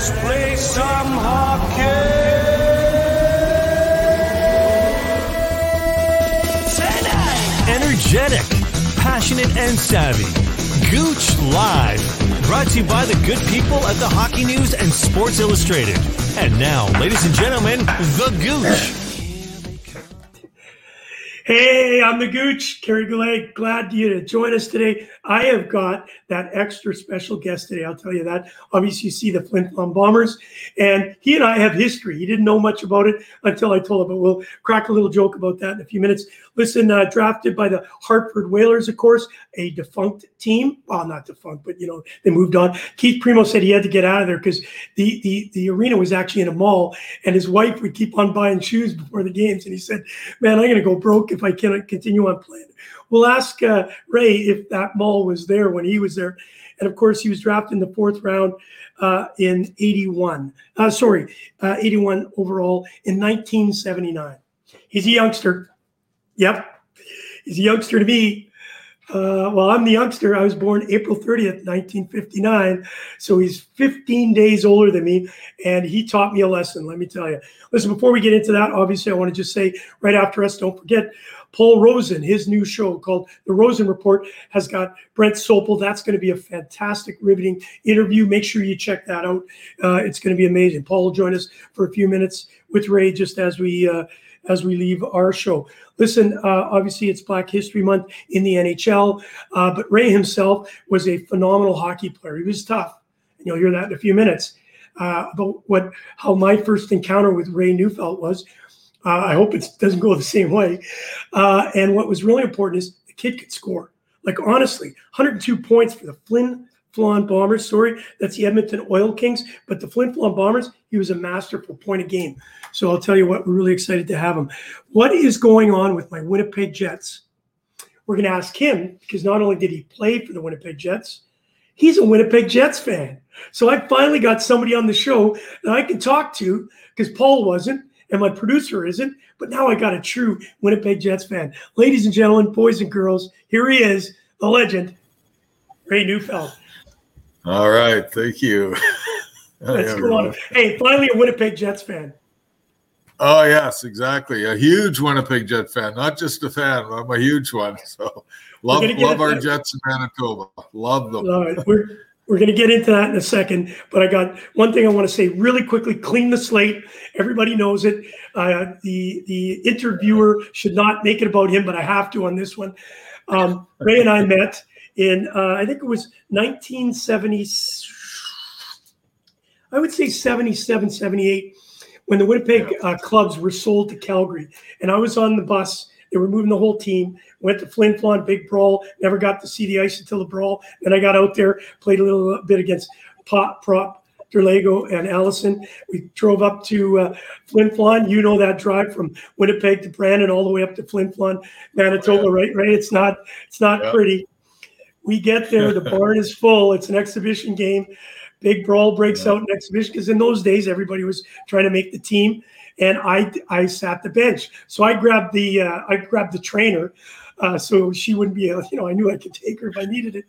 Let's play some hockey. Energetic, passionate, and savvy. Gooch Live. Brought to you by the good people at the Hockey News and Sports Illustrated. And now, ladies and gentlemen, the Gooch. Hey, I'm the Gooch, Kerry Goulet. Glad you to join us today. I have got that extra special guest today. I'll tell you that. Obviously, you see the Flin Flon Bombers, and he and I have history. He didn't know much about it until I told him, but we'll crack a little joke about that in a few minutes. Listen, uh, drafted by the Hartford Whalers, of course, a defunct team. Well, not defunct, but you know they moved on. Keith Primeau said he had to get out of there because the the the arena was actually in a mall, and his wife would keep on buying shoes before the games, and he said, "Man, I'm going to go broke if I cannot continue on playing." We'll ask uh, Ray if that mall was there when he was there. And of course, he was drafted in the fourth round uh, in 81. Uh, sorry, uh, 81 overall in 1979. He's a youngster. Yep. He's a youngster to me. Uh, well, I'm the youngster. I was born April 30th, 1959. So he's 15 days older than me. And he taught me a lesson, let me tell you. Listen, before we get into that, obviously, I want to just say right after us, don't forget Paul Rosen, his new show called The Rosen Report, has got Brent Sopel. That's going to be a fantastic, riveting interview. Make sure you check that out. Uh, it's going to be amazing. Paul will join us for a few minutes with Ray just as we uh, as we leave our show. Listen, uh, obviously it's Black History Month in the NHL, uh, but Ray himself was a phenomenal hockey player. He was tough, and you'll hear that in a few minutes. Uh, about what how my first encounter with Ray Neufeld was. Uh, I hope it doesn't go the same way. Uh, and what was really important is the kid could score. Like honestly, 102 points for the Flin Flon Bombers. Sorry, that's the Edmonton Oil Kings, but the Flin Flon Bombers, he was a masterful point of game. So I'll tell you what, we're really excited to have him. What is going on with my Winnipeg Jets? We're going to ask him because not only did he play for the Winnipeg Jets, he's a Winnipeg Jets fan. So I finally got somebody on the show that I can talk to because Paul wasn't and my producer isn't. But now I got a true Winnipeg Jets fan. Ladies and gentlemen, boys and girls, here he is, the legend, Ray Neufeld. All right, thank you. Let's go on. Hey, finally a Winnipeg Jets fan. Oh yes, exactly. A huge Winnipeg Jet fan, not just a fan. I'm a huge one. So love love our Jets in Manitoba. Love them. All right, we're we're going to get into that in a second, but I got one thing I want to say really quickly. Clean the slate. Everybody knows it. Uh, the the interviewer should not make it about him, but I have to on this one. Um, Ray and I met in uh, I think it was 1970. I would say 77, 78 when the Winnipeg uh, clubs were sold to Calgary. And I was on the bus. They were moving the whole team. Went to Flin Flon, big brawl. Never got to see the ice until the brawl. Then I got out there, played a little bit against Pop, Propp, Derlago, and Allison. We drove up to uh, Flin Flon. You know that drive from Winnipeg to Brandon all the way up to Flin Flon, Manitoba, yeah. right? Right? It's not. It's not yeah. pretty. We get there. The barn is full. It's an exhibition game big brawl breaks yeah. out in exhibition because in those days everybody was trying to make the team and i i sat the bench so i grabbed the uh, i grabbed the trainer uh, so she wouldn't be able, you know i knew i could take her if i needed it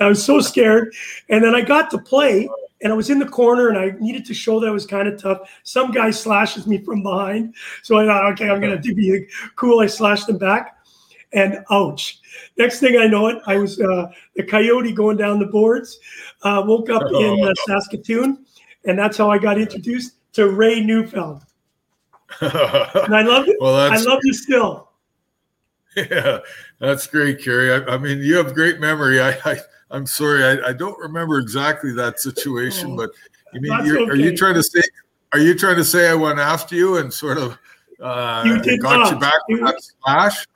i was so scared and then i got to play and I was in the corner and I needed to show that I was kind of tough. Some guy slashes me from behind. So I thought, okay, I'm going to be cool. I slashed him back and ouch. Next thing I know it, I was uh, the coyote going down the boards. Uh, woke up in uh, Saskatoon, and that's how I got introduced to Ray Neufeld. and I love it. Well, I love you still. Yeah, that's great, Kerry. I, I, mean, you have great memory. I, I am sorry, I, I, don't remember exactly that situation, oh, but you mean okay. are you trying to say? Are you trying to say I went after you and sort of uh, you got not. you back with that splash?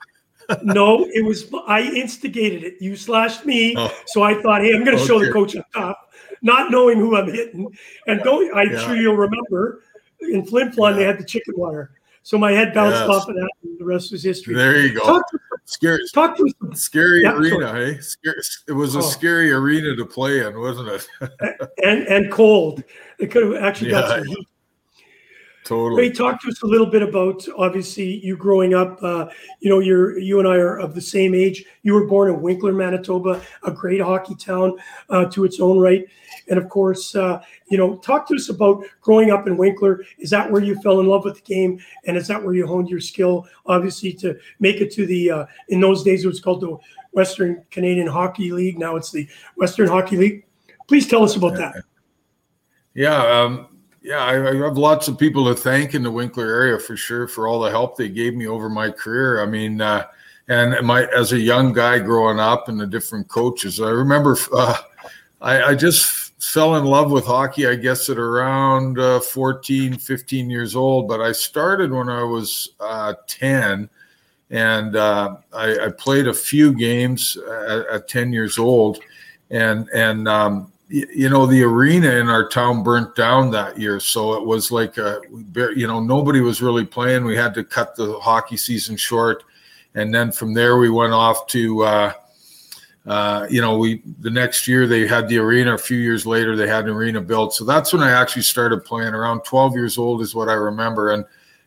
No, it was I instigated it. You slashed me, oh. so I thought, hey, I'm going to okay. show the coach a top, not knowing who I'm hitting. And don't I'm yeah. sure you'll remember in Flin Flon yeah. they had the chicken wire, so my head bounced yes. off of that, and the rest was history. There you go. Talk to, scary, talk to scary yeah, arena, sorry. hey? Scary, it was a oh. scary arena to play in, wasn't it? and and cold. It could have actually got some heat. Totally. Ray, talk to us a little bit about obviously you growing up. Uh, you know, you're you and I are of the same age. You were born in Winkler, Manitoba, a great hockey town uh, to its own right. And of course, uh, you know, talk to us about growing up in Winkler. Is that where you fell in love with the game, and is that where you honed your skill, obviously, to make it to the? Uh, in those days, it was called the Western Canadian Hockey League. Now it's the Western Hockey League. Please tell us about that. Yeah, um, yeah, I, I, have lots of people to thank in the Winkler area for sure for all the help they gave me over my career. I mean, uh, and my as a young guy growing up and the different coaches, I remember uh, I, I, just fell in love with hockey. I guess at around uh, 14, 15 years old, but I started when I was uh, 10, and uh, I, I, played a few games at, at 10 years old, and and um, you know the arena in our town burnt down that year so it was like a, you know nobody was really playing. We had to cut the hockey season short and then from there we went off to uh, uh, you know we the next year they had the arena a few years later they had an arena built. So that's when i actually started playing around. 12 years old is what i remember and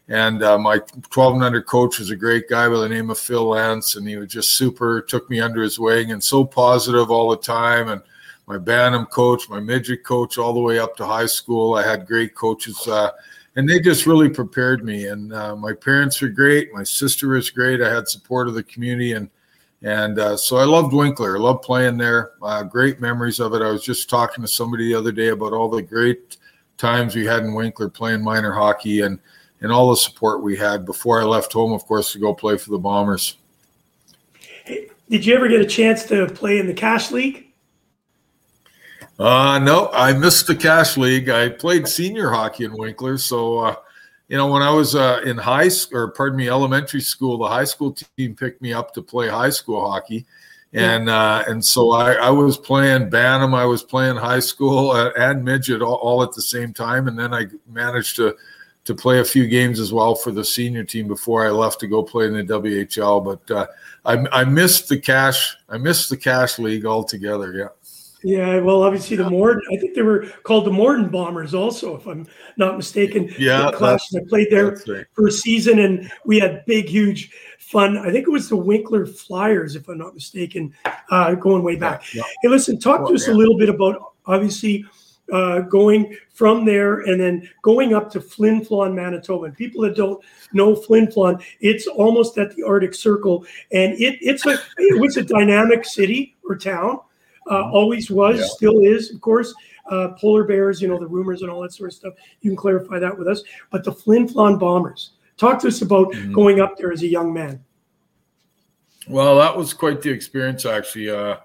and uh, my 12 and under coach was a great guy by the name of phil lance and he was just super took me under his wing and so positive all the time and my Bantam coach, my midget coach, all the way up to high school. I had great coaches, uh, and they just really prepared me. And uh, my parents were great. My sister was great. I had support of the community, and and uh, so I loved Winkler. I loved playing there. Uh, great memories of it. I was just talking to somebody the other day about all the great times we had in Winkler playing minor hockey and and all the support we had before I left home, of course, to go play for the Bombers. Did you ever get a chance to play in the Cash League? Uh, no, I missed the cash league. I played senior hockey in Winkler. So, uh, you know, when I was uh, in high school, or pardon me, elementary school, the high school team picked me up to play high school hockey. And uh, and so I, I was playing Bantam, I was playing high school uh, and midget all, all at the same time, and then I managed to to play a few games as well for the senior team before I left to go play in the WHL. But uh, I, I missed the cash. I missed the cash league altogether. Yeah. Yeah, well, obviously the Morden. I think they were called the Morden Bombers, also, if I'm not mistaken. Yeah, class. I played there right. for a season, and we had big, huge fun. I think it was the Winkler Flyers, if I'm not mistaken, uh, going way back. Yeah, yeah. Hey, listen, talk well, to us yeah. a little bit about obviously uh, going from there and then going up to Flin Flon, Manitoba. And people that don't know Flin Flon, it's almost at the Arctic Circle, and it it's a it was a dynamic city or town uh, mm-hmm. always was, yeah. still is, of course. Uh, polar bears, you know, the rumors and all that sort of stuff. You can clarify that with us. But the Flin Flon Bombers, talk to us about mm-hmm. going up there as a young man. Well, that was quite the experience, actually. Uh,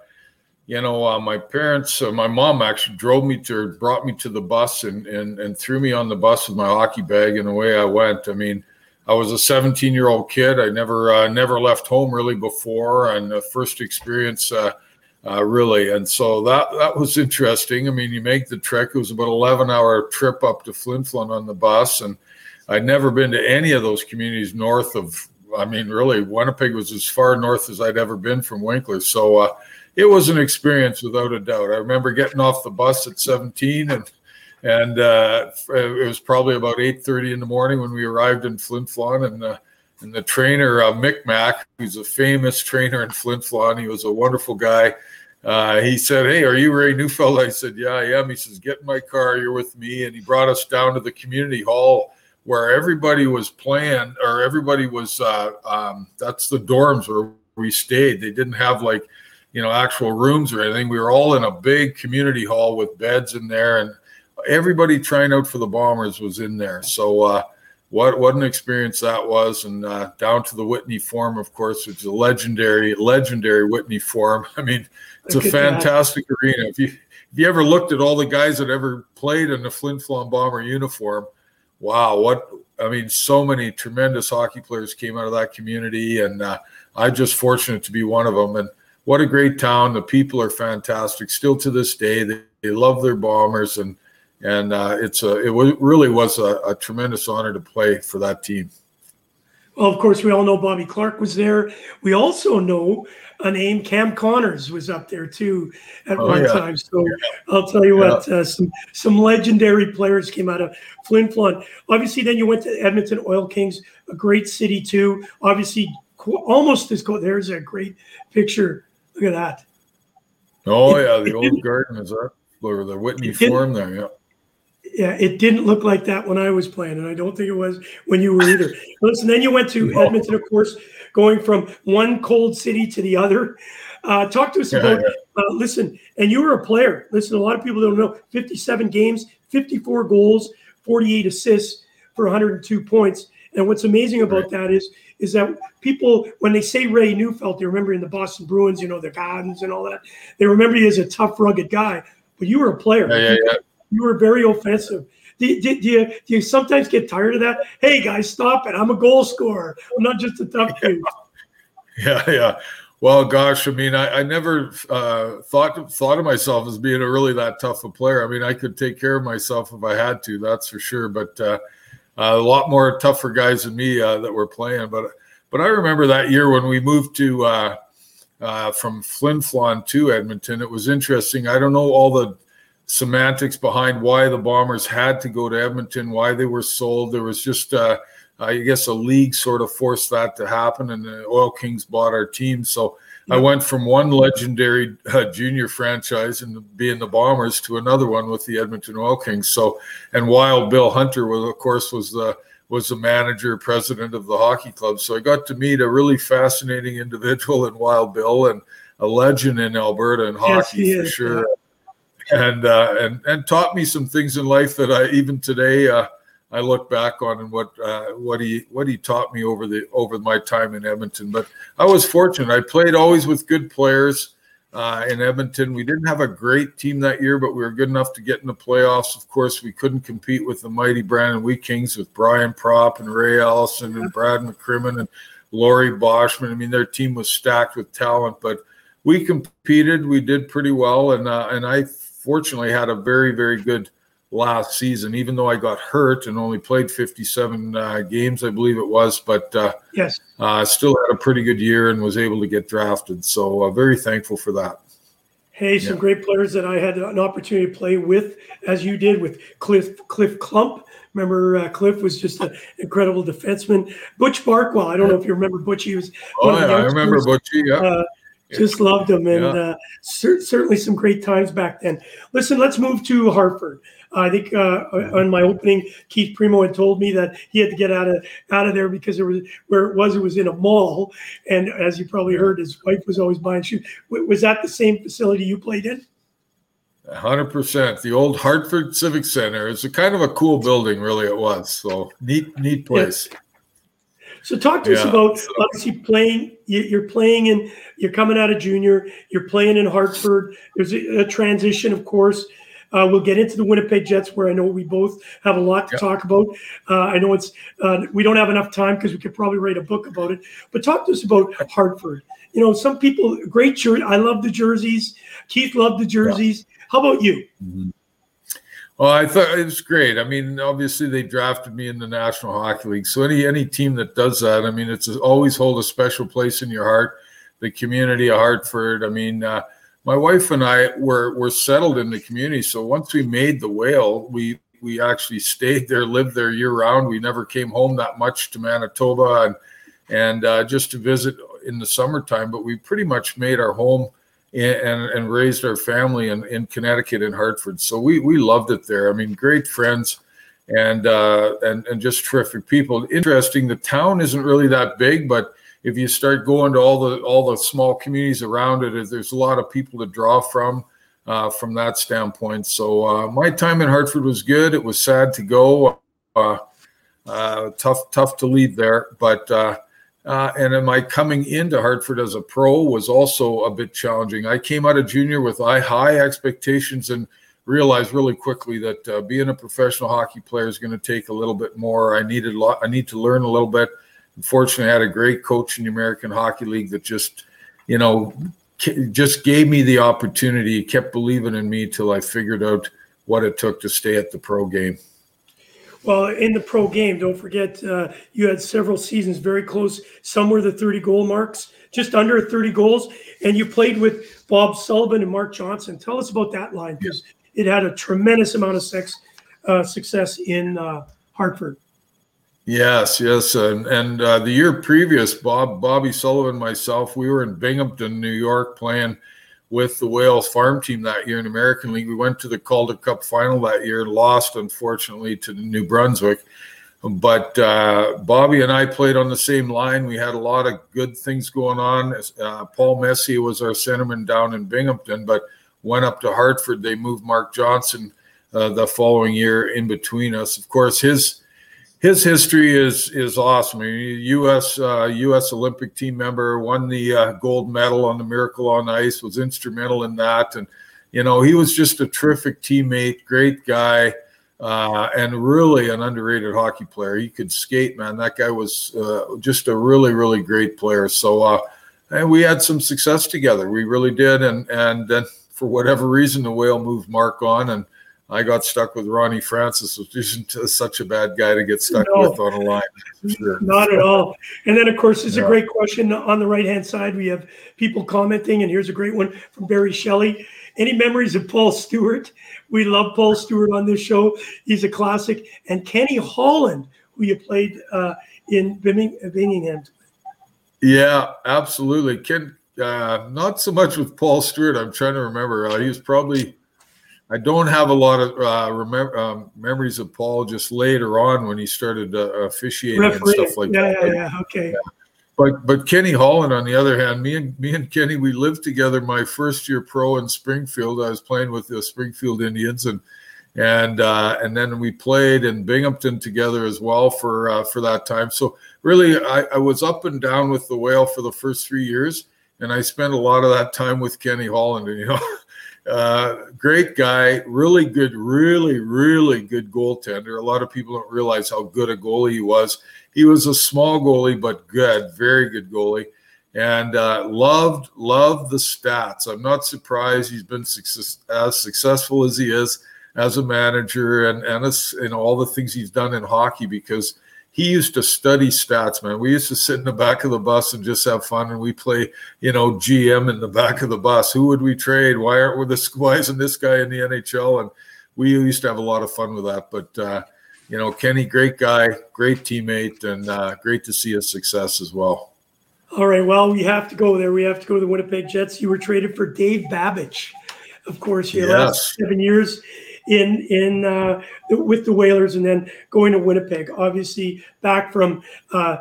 you know, uh, my parents, uh, my mom actually drove me to, brought me to the bus and, and, and threw me on the bus with my hockey bag, and away I went. I mean, I was a 17 year old kid. I never, uh, never left home really before, and the first experience, uh, really. And so that that was interesting. I mean, you make the trek. It was about 11 hour trip up to Flin Flon on the bus, and I'd never been to any of those communities north of. I mean, really, Winnipeg was as far north as I'd ever been from Winkler. So uh, it was an experience without a doubt. I remember getting off the bus at 17 and and uh, it was probably about 8:30 in the morning when we arrived in Flin Flon and uh, and the trainer uh, Mick Mack, who's a famous trainer in Flin, Flon, he was a wonderful guy. Uh, he said, "Hey, are you Ray Neufeld?" I said, "Yeah, I am." He says, "Get in my car. You're with me." And he brought us down to the community hall where everybody was playing, or everybody was. Uh, um, that's the dorms where we stayed. They didn't have like, you know, actual rooms or anything. We were all in a big community hall with beds in there, and everybody trying out for the Bombers was in there. So. What what an experience that was, and uh, down to the Whitney Forum, of course, which is a legendary legendary Whitney Forum. I mean, it's a fantastic arena. If you if you ever looked at all the guys that ever played in the Flin Flon Bomber uniform, wow, what I mean, so many tremendous hockey players came out of that community, and uh, I'm just fortunate to be one of them. And what a great town! The people are fantastic. Still to this day, they, they love their bombers and and uh, it's a it really was a, a, tremendous honor to play for that team. Well, of course, we all know Bobby Clarke was there. We also know a name, Cam Connor, was up there too at oh, one yeah. time. So yeah. I'll tell you yeah. what, uh, some some legendary players came out of Flin Flon. Obviously, then you went to Edmonton Oil Kings, a great city too. Obviously, almost as cool. There's a great picture. Look at that. Oh yeah, the old garden is up, or the Whitney Forum there. Yeah yeah, it didn't look like that when I was playing, and I don't think it was when you were either. Listen, then you went to Edmonton, of course, going from one cold city to the other. Uh, talk to us yeah, about. Yeah. Uh, listen, and you were a player. Listen, a lot of people don't know. Fifty-seven games, fifty-four goals, forty-eight assists for 102 points. And what's amazing about that is is that people when they say Ray Neufeld, they remember in the Boston Bruins, you know, the Gardens and all that. They remember you as a tough, rugged guy. But you were a player. Yeah, yeah, yeah you were very offensive. Do, do, do, you, do you sometimes get tired of that? Hey guys, stop it! I'm a goal scorer. I'm not just a tough dude. Yeah, yeah. Well, gosh, I mean, I, I never uh, thought thought of myself as being a really that tough a player. I mean, I could take care of myself if I had to, that's for sure. But uh, a lot more tougher guys than me uh, that were playing. But but I remember that year when we moved to uh, uh, from Flin Flon to Edmonton. It was interesting. I don't know all the semantics behind why the Bombers had to go to Edmonton, why they were sold. There was just, uh, I guess, a league sort of forced that to happen, and the Oil Kings bought our team. So I went from one legendary uh, junior franchise and being the Bombers to another one with the Edmonton Oil Kings. So, and while Bill Hunter was, of course, was the was the manager, president of the hockey club. So I got to meet a really fascinating individual in Wild Bill and a legend in Alberta in hockey yes, for is, sure. Yeah and uh, and and taught me some things in life that I even today uh, I look back on and what uh, what he what he taught me over the over my time in Edmonton. But I was fortunate. I played always with good players uh, in Edmonton. We didn't have a great team that year, but we were good enough to get in the playoffs. Of course, we couldn't compete with the mighty Brandon Wheat Kings with Brian Propp and Ray Allison and Brad McCrimmon and Laurie Boschman. I mean, their team was stacked with talent, but we competed. We did pretty well, and uh, and I fortunately had a very, very good last season, even though I got hurt and only played 57 uh, games, I believe it was. But uh, yes, uh, still had a pretty good year and was able to get drafted. So uh, very thankful for that. Hey, some yeah. great players that I had an opportunity to play with, as you did with Cliff Cliff Klump. Remember, uh, Cliff was just an incredible defenseman. Butch Barkwell. I don't know if you remember Butch. He was. Oh yeah, I remember Butch. Yeah uh, just loved them, and yeah. uh, cer- certainly some great times back then. Listen, let's move to Hartford. I think uh, on my opening, Keith Primeau had told me that he had to get out of out of there because it was where it was. It was in a mall, and as you probably heard, his wife was always buying shoes. Was that the same facility you played in? hundred percent. The old Hartford Civic Center. It's a kind of a cool building, really. It was so neat, neat place. Yeah. So talk to yeah, us about so. obviously playing. You're playing in. You're coming out of junior. You're playing in Hartford. There's a, a transition, of course. Uh, we'll get into the Winnipeg Jets, where I know we both have a lot to yep. talk about. Uh, I know it's uh, we don't have enough time because we could probably write a book about it. But talk to us about Hartford. You know, some people great jersey. I love the jerseys. Keith loved the jerseys. Yeah. How about you? Mm-hmm. Well, I thought it was great. I mean, obviously they drafted me in the National Hockey League, so any any team that does that, I mean, it's always hold a special place in your heart. The community of Hartford. I mean, uh, my wife and I were were settled in the community, so once we made the whale, we we actually stayed there, lived there year round. We never came home that much to Manitoba and and uh, just to visit in the summertime, but we pretty much made our home and, and raised our family in, in Connecticut in Hartford. So we we loved it there. I mean, great friends and uh, and and just terrific people. Interesting. The town isn't really that big, but if you start going to all the all the small communities around it, there's a lot of people to draw from uh, from that standpoint. So uh, my time in Hartford was good. It was sad to go. Uh, uh, tough tough to leave there, but uh, and in my coming into Hartford as a pro was also a bit challenging. I came out of junior with high expectations and realized really quickly that uh, being a professional hockey player is going to take a little bit more. I needed lot. I need to learn a little bit. Unfortunately, I had a great coach in the American Hockey League that just, you know, just gave me the opportunity. Kept believing in me till I figured out what it took to stay at the pro game. Well, in the pro game, don't forget uh, you had several seasons very close. Some were the 30 goal marks, just under 30 goals, and you played with Bob Sullivan and Mark Johnson. Tell us about that line because it had a tremendous amount of sex, uh, success in uh, Hartford. Yes, yes, and and uh, the year previous, Bob, Bobby Sullivan, myself, we were in Binghamton, New York, playing with the Wales farm team that year in American League. We went to the Calder Cup final that year, lost unfortunately to New Brunswick. But uh, Bobby and I played on the same line. We had a lot of good things going on. Uh, Paul Messier was our centerman down in Binghamton, but went up to Hartford. They moved Mark Johnson uh, the following year in between us. Of course, his his history is is awesome. U.S. Uh, U.S. Olympic team member, won the uh, gold medal on the Miracle on Ice, was instrumental in that, and you know he was just a terrific teammate, great guy, uh, and really an underrated hockey player. He could skate, man. That guy was uh, just a really really great player. So, uh, and we had some success together. We really did, and and then for whatever reason, the whale moved Mark on and I got stuck with Ronnie Francis, which isn't such a bad guy to get stuck no, with on a line. Sure. Not at all. And then, of course, it's yeah. a great question on the right hand side. We have people commenting, and here's a great one from Barry Shelley. Any memories of Paul Stewart? We love Paul Stewart on this show. He's a classic. And Kenny Holland, who you played uh, in Binghamton. Yeah, absolutely. Ken, uh, not so much with Paul Stewart. I'm trying to remember. Uh, he was probably I don't have a lot of uh, remember, um, memories of Paul just later on when he started uh, officiating Referee. and stuff like yeah, that. Yeah, yeah, okay. Yeah. But but Kenny Holland, on the other hand, me and me and Kenny, we lived together my first year pro in Springfield. I was playing with the Springfield Indians, and and uh, and then we played in Binghamton together as well for uh, for that time. So really, I, I was up and down with the whale for the first three years, and I spent a lot of that time with Kenny Holland. And you know. Uh, great guy, really good, really, really good goaltender. A lot of people don't realize how good a goalie he was. He was a small goalie, but good, very good goalie, and uh, loved loved the stats. I'm not surprised he's been success, as successful as he is as a manager and and as, and all the things he's done in hockey because he used to study stats, man. We used to sit in the back of the bus and just have fun, and we play, you know, GM in the back of the bus. Who would we trade? Why aren't we this? Why isn't this guy in the NHL? And we used to have a lot of fun with that. But uh, you know, Kenny, great guy, great teammate, and uh, great to see his success as well. All right, well, we have to go there. We have to go to the Winnipeg Jets. You were traded for Dave Babych, of course. Your yes. last seven years in in uh, with the Whalers and then going to Winnipeg. Obviously, back from uh,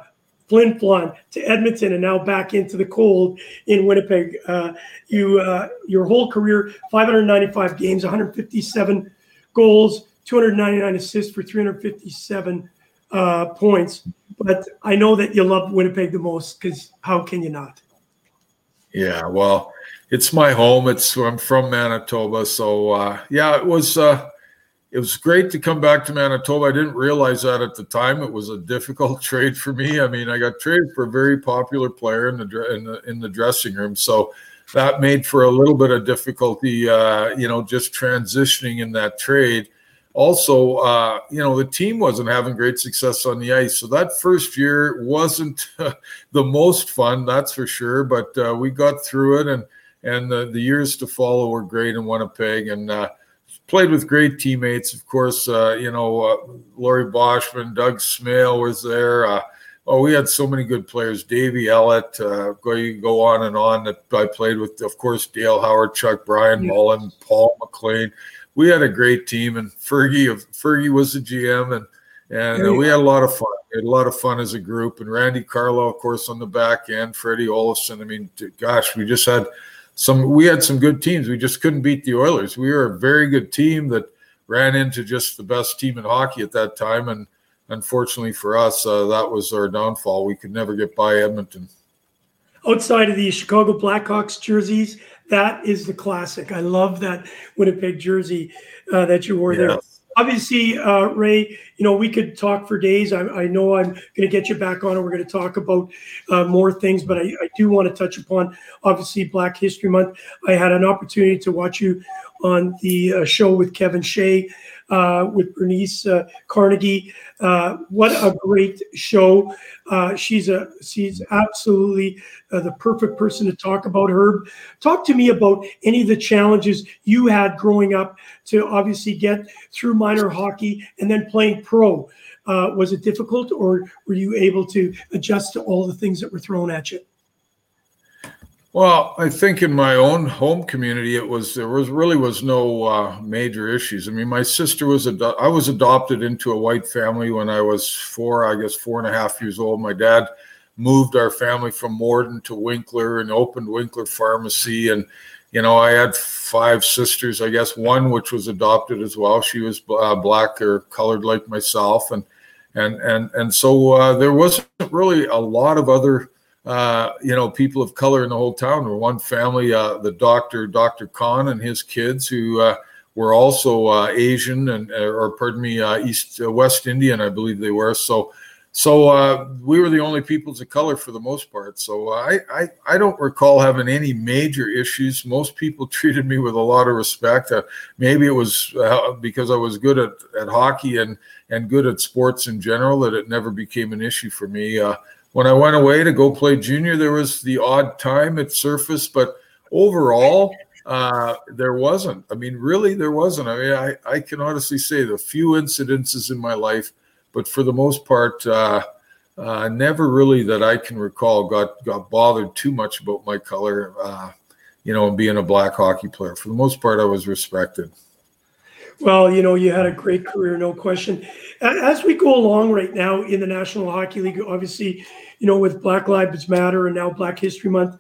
Flin Flon to Edmonton and now back into the cold in Winnipeg. Uh, you uh, your whole career, 595 games, 157 goals, 299 assists for 357 uh, points. But I know that you love Winnipeg the most because how can you not? Yeah, well, it's my home. It's I'm from Manitoba, so uh, yeah, it was uh, it was great to come back to Manitoba. I didn't realize that at the time. It was a difficult trade for me. I mean, I got traded for a very popular player in the in the, in the dressing room, so that made for a little bit of difficulty. Uh, you know, just transitioning in that trade. Also, uh, you know, the team wasn't having great success on the ice, so that first year wasn't the most fun, that's for sure. But uh, we got through it and and the, the years to follow were great in Winnipeg and uh, played with great teammates. Of course, uh, you know, uh, Laurie Boschman, Doug Smail was there. Uh, oh, we had so many good players. Davey Ellett, uh, go, you go on and on that I played with, of course, Dale Howard, Chuck Brian yeah. Mullen, Paul McLean. We had a great team, and Fergie Fergie was the GM, and and uh, we had a lot of fun. We had a lot of fun as a group, and Randy Carlo, of course, on the back end, Freddie Olausson. I mean, gosh, we just had some we had some good teams. We just couldn't beat the Oilers. We were a very good team that ran into just the best team in hockey at that time, and unfortunately for us, uh, that was our downfall. We could never get by Edmonton. Outside of the Chicago Blackhawks jerseys, that is the classic. I love that Winnipeg jersey uh, that you wore yes. there obviously, uh, Ray, you know, we could talk for days. I, I know I'm going to get you back on and we're going to talk about uh, more things, but I, I, do want to touch upon, obviously, Black History Month. I had an opportunity to watch you on the uh, show with Kevin Shea, uh, with Bernice uh, Carnegie. Uh, what a great show! She's a she's absolutely the perfect person to talk about. Herb, talk to me about any of the challenges you had growing up to obviously get through minor hockey and then playing pro. was it difficult, or were you able to adjust to all the things that were thrown at you? Well, I think in my own home community, it was there was really was no uh, major issues. I mean, my sister was ado- I was adopted into a white family when I was four, I guess four and a half years old. My dad moved our family from Morden to Winkler and opened Winkler Pharmacy, and you know I had five sisters. I guess one which was adopted as well. She was uh, black or colored like myself, and and and and so uh, there wasn't really a lot of other uh, you know, people of color in the whole town. There were one family, uh, the doctor, Dr. Khan, and his kids, who uh, were also uh, Asian and, uh, or pardon me, East West Indian, I believe they were. So, so we were the only peoples of color for the most part. So I, I, I don't recall having any major issues. Most people treated me with a lot of respect. maybe it was because I was good at, at hockey and and good at sports in general that it never became an issue for me. When I went away to go play junior, there was the odd time it surfaced, but overall, uh, there wasn't. I mean, really, there wasn't. I mean, I, I can honestly say the few incidences in my life, but for the most part, uh, uh, never really that I can recall got got bothered too much about my color, uh, you know, and being a black hockey player. For the most part, I was respected. Well, you know, you had a great career, no question. As we go along right now in the National Hockey League, obviously, you know, with Black Lives Matter and now Black History Month,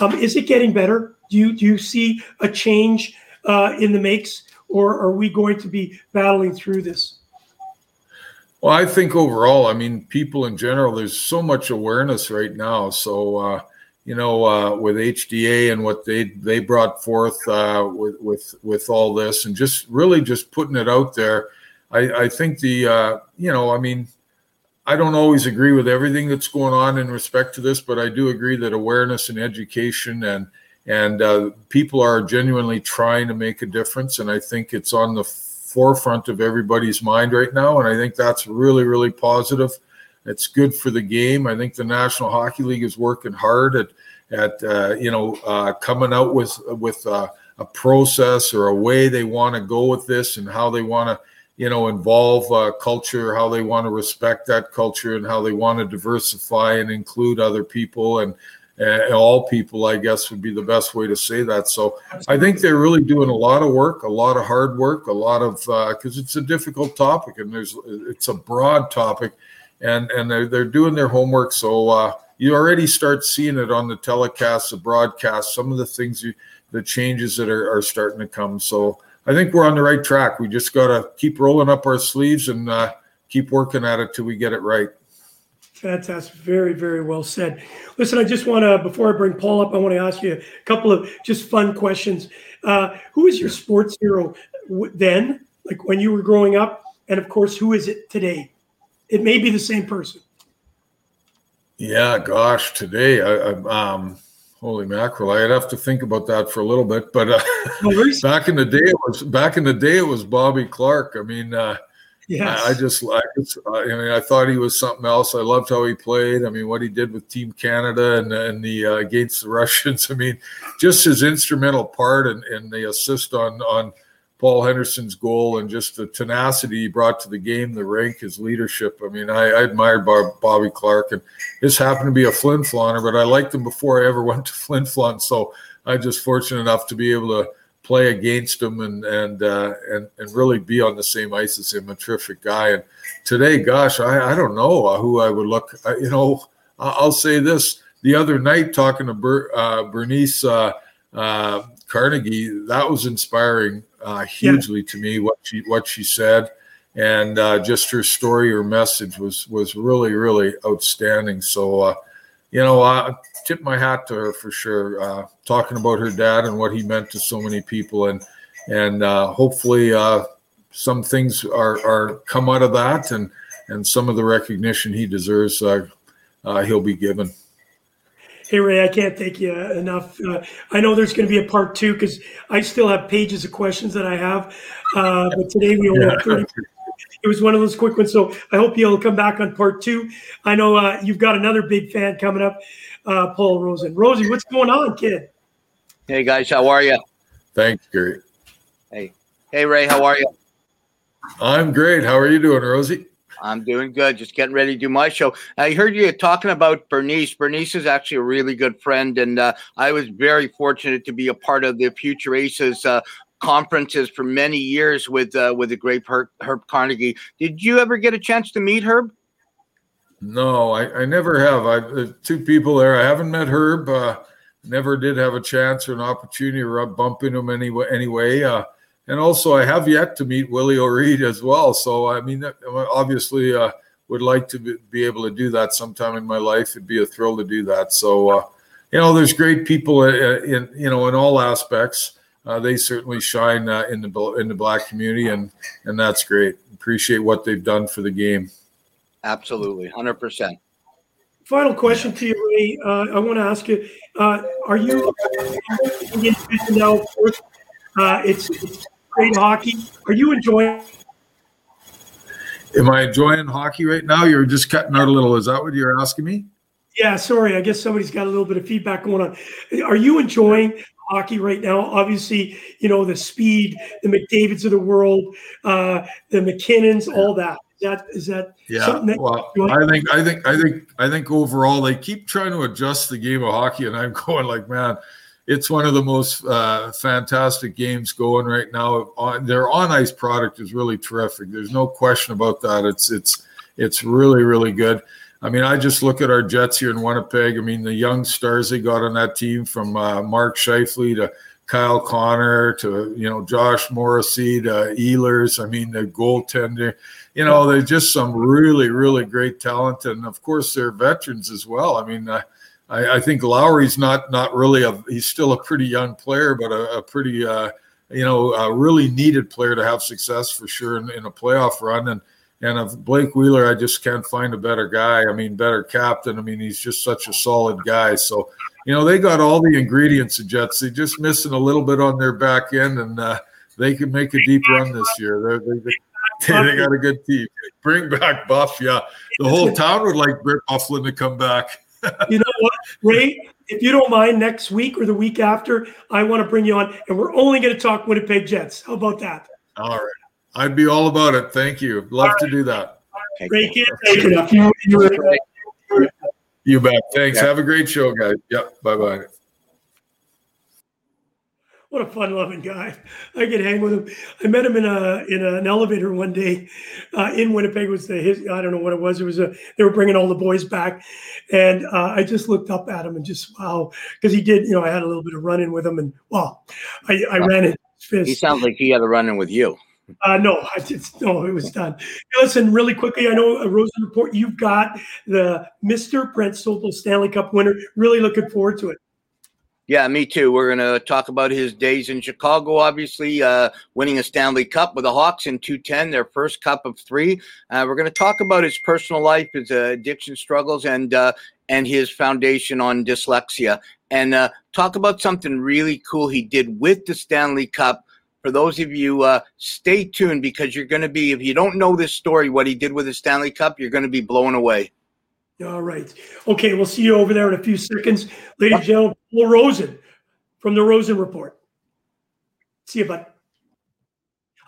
um, is it getting better? Do you do you see a change uh, in the makes, or are we going to be battling through this? Well, I think overall, I mean, people in general, there's so much awareness right now. So, uh, you know, uh, with HDA and what they they brought forth uh, with with with all this, and just really just putting it out there. I, I think the uh, you know, I mean, I don't always agree with everything that's going on in respect to this, but I do agree that awareness and education and and uh, people are genuinely trying to make a difference, and I think it's on the forefront of everybody's mind right now, and I think that's really really positive. It's good for the game. I think the National Hockey League is working hard at at uh, you know uh, coming out with with uh, a process or a way they want to go with this and how they want to you know involve uh, culture, how they want to respect that culture, and how they want to diversify and include other people and. Uh, all people, I guess, would be the best way to say that. So I think they're really doing a lot of work, a lot of hard work, a lot of because uh, it's a difficult topic and there's it's a broad topic, and and they're they're doing their homework. So uh, you already start seeing it on the telecasts, the broadcast, some of the things, you, the changes that are, are starting to come. So I think we're on the right track. We just got to keep rolling up our sleeves and uh, keep working at it till we get it right. Fantastic. Very, very well said. Listen, I just want to, before I bring Paul up, I want to ask you a couple of just fun questions. Uh, who is your sports hero then, like when you were growing up? And of course, who is it today? It may be the same person. Yeah, gosh, today, I, I, um, holy mackerel, I'd have to think about that for a little bit. But uh, back in the day, it was back in the day, it was Bobby Clarke. I mean, uh, yes. I, I, just, I, just, I mean, I thought he was something else. I loved how he played. I mean, what he did with Team Canada and and the uh, against the Russians. I mean, just his instrumental part and, and the assist on on Paul Henderson's goal and just the tenacity he brought to the game, the rink, his leadership. I mean, I, I admired Bob, Bobby Clarke, and this happened to be a Flin Flonner, but I liked him before I ever went to Flin Flon. So I'm just fortunate enough to be able to play against him and and uh, and and really be on the same ice as him. A terrific guy. And today, gosh, I, I don't know who I would look. I, you know, I'll say this: the other night, talking to Ber, uh, Bernice. Uh, uh Carnegie, that was inspiring uh, hugely yeah. to me. What she what she said, and uh, just her story, her message was was really really outstanding. So, uh, you know, I tip my hat to her for sure. Uh, talking about her dad and what he meant to so many people, and and uh, hopefully uh, some things are are come out of that, and and some of the recognition he deserves, he'll be given. Hey Ray, I can't thank you enough. Uh, I know there's going to be a part two because I still have pages of questions that I have, uh, but today we only have 30. It was one of those quick ones, so I hope you'll come back on part two. I know uh, you've got another big fan coming up, uh, Paul Rosen. Rosie, what's going on, kid? Hey guys, how are you? Thanks, Gary. Hey, hey Ray, how are you? I'm great. How are you doing, Rosie? I'm doing good. Just getting ready to do my show. I heard you talking about Bernice. Bernice is actually a really good friend, and uh, I was very fortunate to be a part of the Future Aces uh, conferences for many years with uh, with the great Herb, Herb, Carnegie. Did you ever get a chance to meet Herb? No, I, I never have. I two people there. I haven't met Herb. Uh, never did have a chance or an opportunity to bump into him anyway. Anyway, uh, and also I have yet to meet Willie O'Ree as well. So I mean, obviously, uh, would like to be able to do that sometime in my life. It'd be a thrill to do that. So uh, you know, there's great people in, uh, you know in all aspects. Uh, they certainly shine uh, in the in the black community, and and that's great. Appreciate what they've done for the game. Absolutely, hundred percent. Final question to you, Ray. Uh, I want to ask you: Are you now? It's, it's great hockey. Are you enjoying? Am I enjoying hockey right now? You're just cutting out a little. Is that what you're asking me? Yeah, sorry. I guess somebody's got a little bit of feedback going on. Are you enjoying hockey right now? Obviously, you know the speed, the McDavid's of the world, uh, the MacKinnons, all that. Is that is that yeah? That well, I think I think I think I think overall they keep trying to adjust the game of hockey, and I'm going like, man, it's one of the most uh, fantastic games going right now. On, their on ice product is really terrific. There's no question about that. It's it's it's really really good. I mean, I just look at our Jets here in Winnipeg. I mean, the young stars they got on that team from uh, Mark Scheifele to Kyle Connor to you know Josh Morrissey to Ehlers. I mean, the goaltender. You know, they're just some really really great talent, and of course they're veterans as well. I mean. Uh, I, I, think Lowry's not not really a he's still a pretty young player, but a, a pretty uh, you know a really needed player to have success for sure in, in, a playoff run. And and of Blake Wheeler, I just can't find a better guy. I mean, better captain. I mean, he's just such a solid guy. So you know they got all the ingredients. The Jets they're just missing a little bit on their back end, and uh, they can make a deep run this year. They're, they they got a good team. Bring back Buff, yeah. The whole town would like Britt Byfuglien to come back you know what, Ray? If you don't mind, next week or the week after, I want to bring you on, and we're only going to talk Winnipeg Jets. How about that? All right, I'd be all about it. Thank you. Love right. to do that. Ray, can't take enough. You, you, you bet. Thanks. Yeah. Have a great show, guys. Yep. Bye bye. What a fun-loving guy! I could hang with him. I met him in a in an elevator one day uh, in Winnipeg. Was the his? I don't know what it was. It was a they were bringing all the boys back, and uh, I just looked up at him and just wow, because he did. You know, I had a little bit of run-in with him, and wow, I, I ran it. He sounds like he had a run-in with you. Uh, no, I just no, it was done. Listen, really quickly, I know a Rosen report. You've got the Mr. Brent Sopel Stanley Cup winner. Really looking forward to it. Yeah, me too. We're going to talk about his days in Chicago, obviously, uh, winning a Stanley Cup with the Hawks in 210, their first cup of three. Uh, we're going to talk about his personal life, his uh, addiction struggles, and uh, and his foundation on dyslexia, and uh, talk about something really cool he did with the Stanley Cup. For those of you, uh, stay tuned because you're going to be, if you don't know this story, what he did with the Stanley Cup, you're going to be blown away. All right. Okay, we'll see you over there in a few seconds. Ladies and gentlemen, Paul Rosen from the Rosen Report. See you, bud.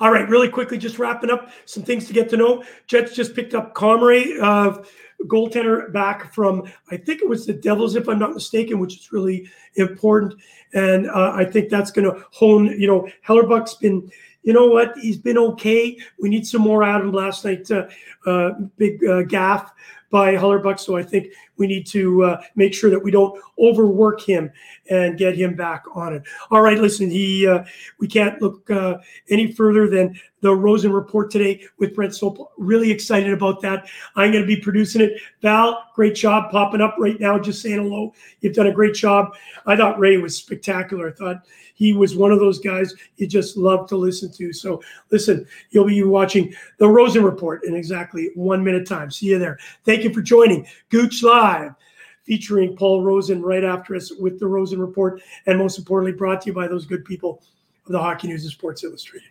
All right, really quickly, just wrapping up some things to get to know. Jets just picked up Comrie, uh, goaltender back from, I think it was the Devils, if I'm not mistaken, which is really important. And uh, I think that's going to hone, you know, Hellebuyck's been, you know what, he's been okay. We need some more out of him last night. Uh, uh big uh, gaff by Hellebuyck. So I think we need to uh, make sure that we don't overwork him and get him back on it. All right, listen, he uh, we can't look uh, any further than the Rosen report today with Brent Sopel. Really excited about that. I'm going to be producing it. Val, great job popping up right now, just saying hello. You've done a great job. I thought Ray was spectacular. I thought he was one of those guys you just love to listen to. So listen, you'll be watching the Rosen Report in exactly one minute time. See you there. Thank you for joining Gooch Live. featuring Paul Rosen right after us with the Rosen Report, and most importantly, brought to you by those good people of the Hockey News and Sports Illustrated.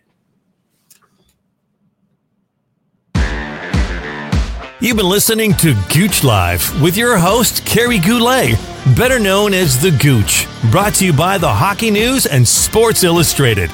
You've been listening to Gooch Live with your host, Kerry Goulet, better known as The Gooch, brought to you by the Hockey News and Sports Illustrated.